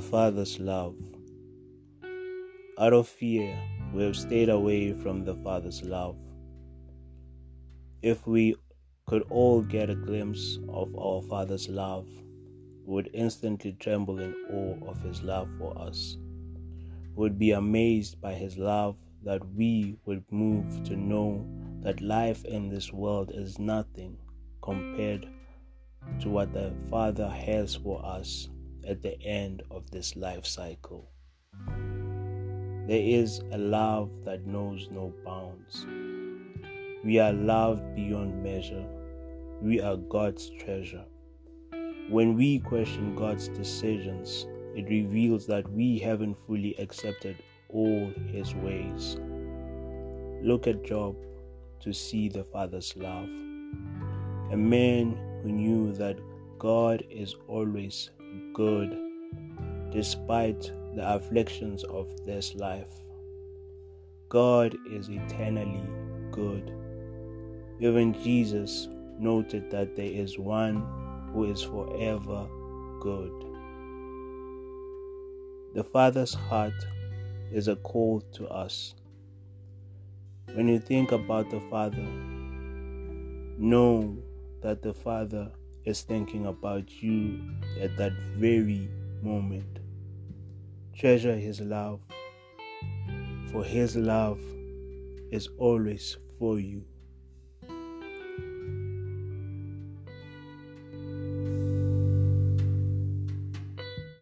Father's love. Out of fear, we have stayed away from the Father's love. If we could all get a glimpse of our Father's love, we would instantly tremble in awe of His love for us. We would be amazed by His love that we would move to know that life in this world is nothing compared to what the Father has for us at the end of this life cycle. There is a love that knows no bounds. We are loved beyond measure. We are God's treasure. When we question God's decisions, it reveals that we haven't fully accepted all his ways. Look at Job to see the Father's love. A man who knew that God is always good despite the afflictions of this life. God is eternally good. Even Jesus noted that there is one who is forever good. The Father's heart is a call to us. When you think about the Father, know that the Father is thinking about you at that very moment. Treasure His love, for His love is always for you.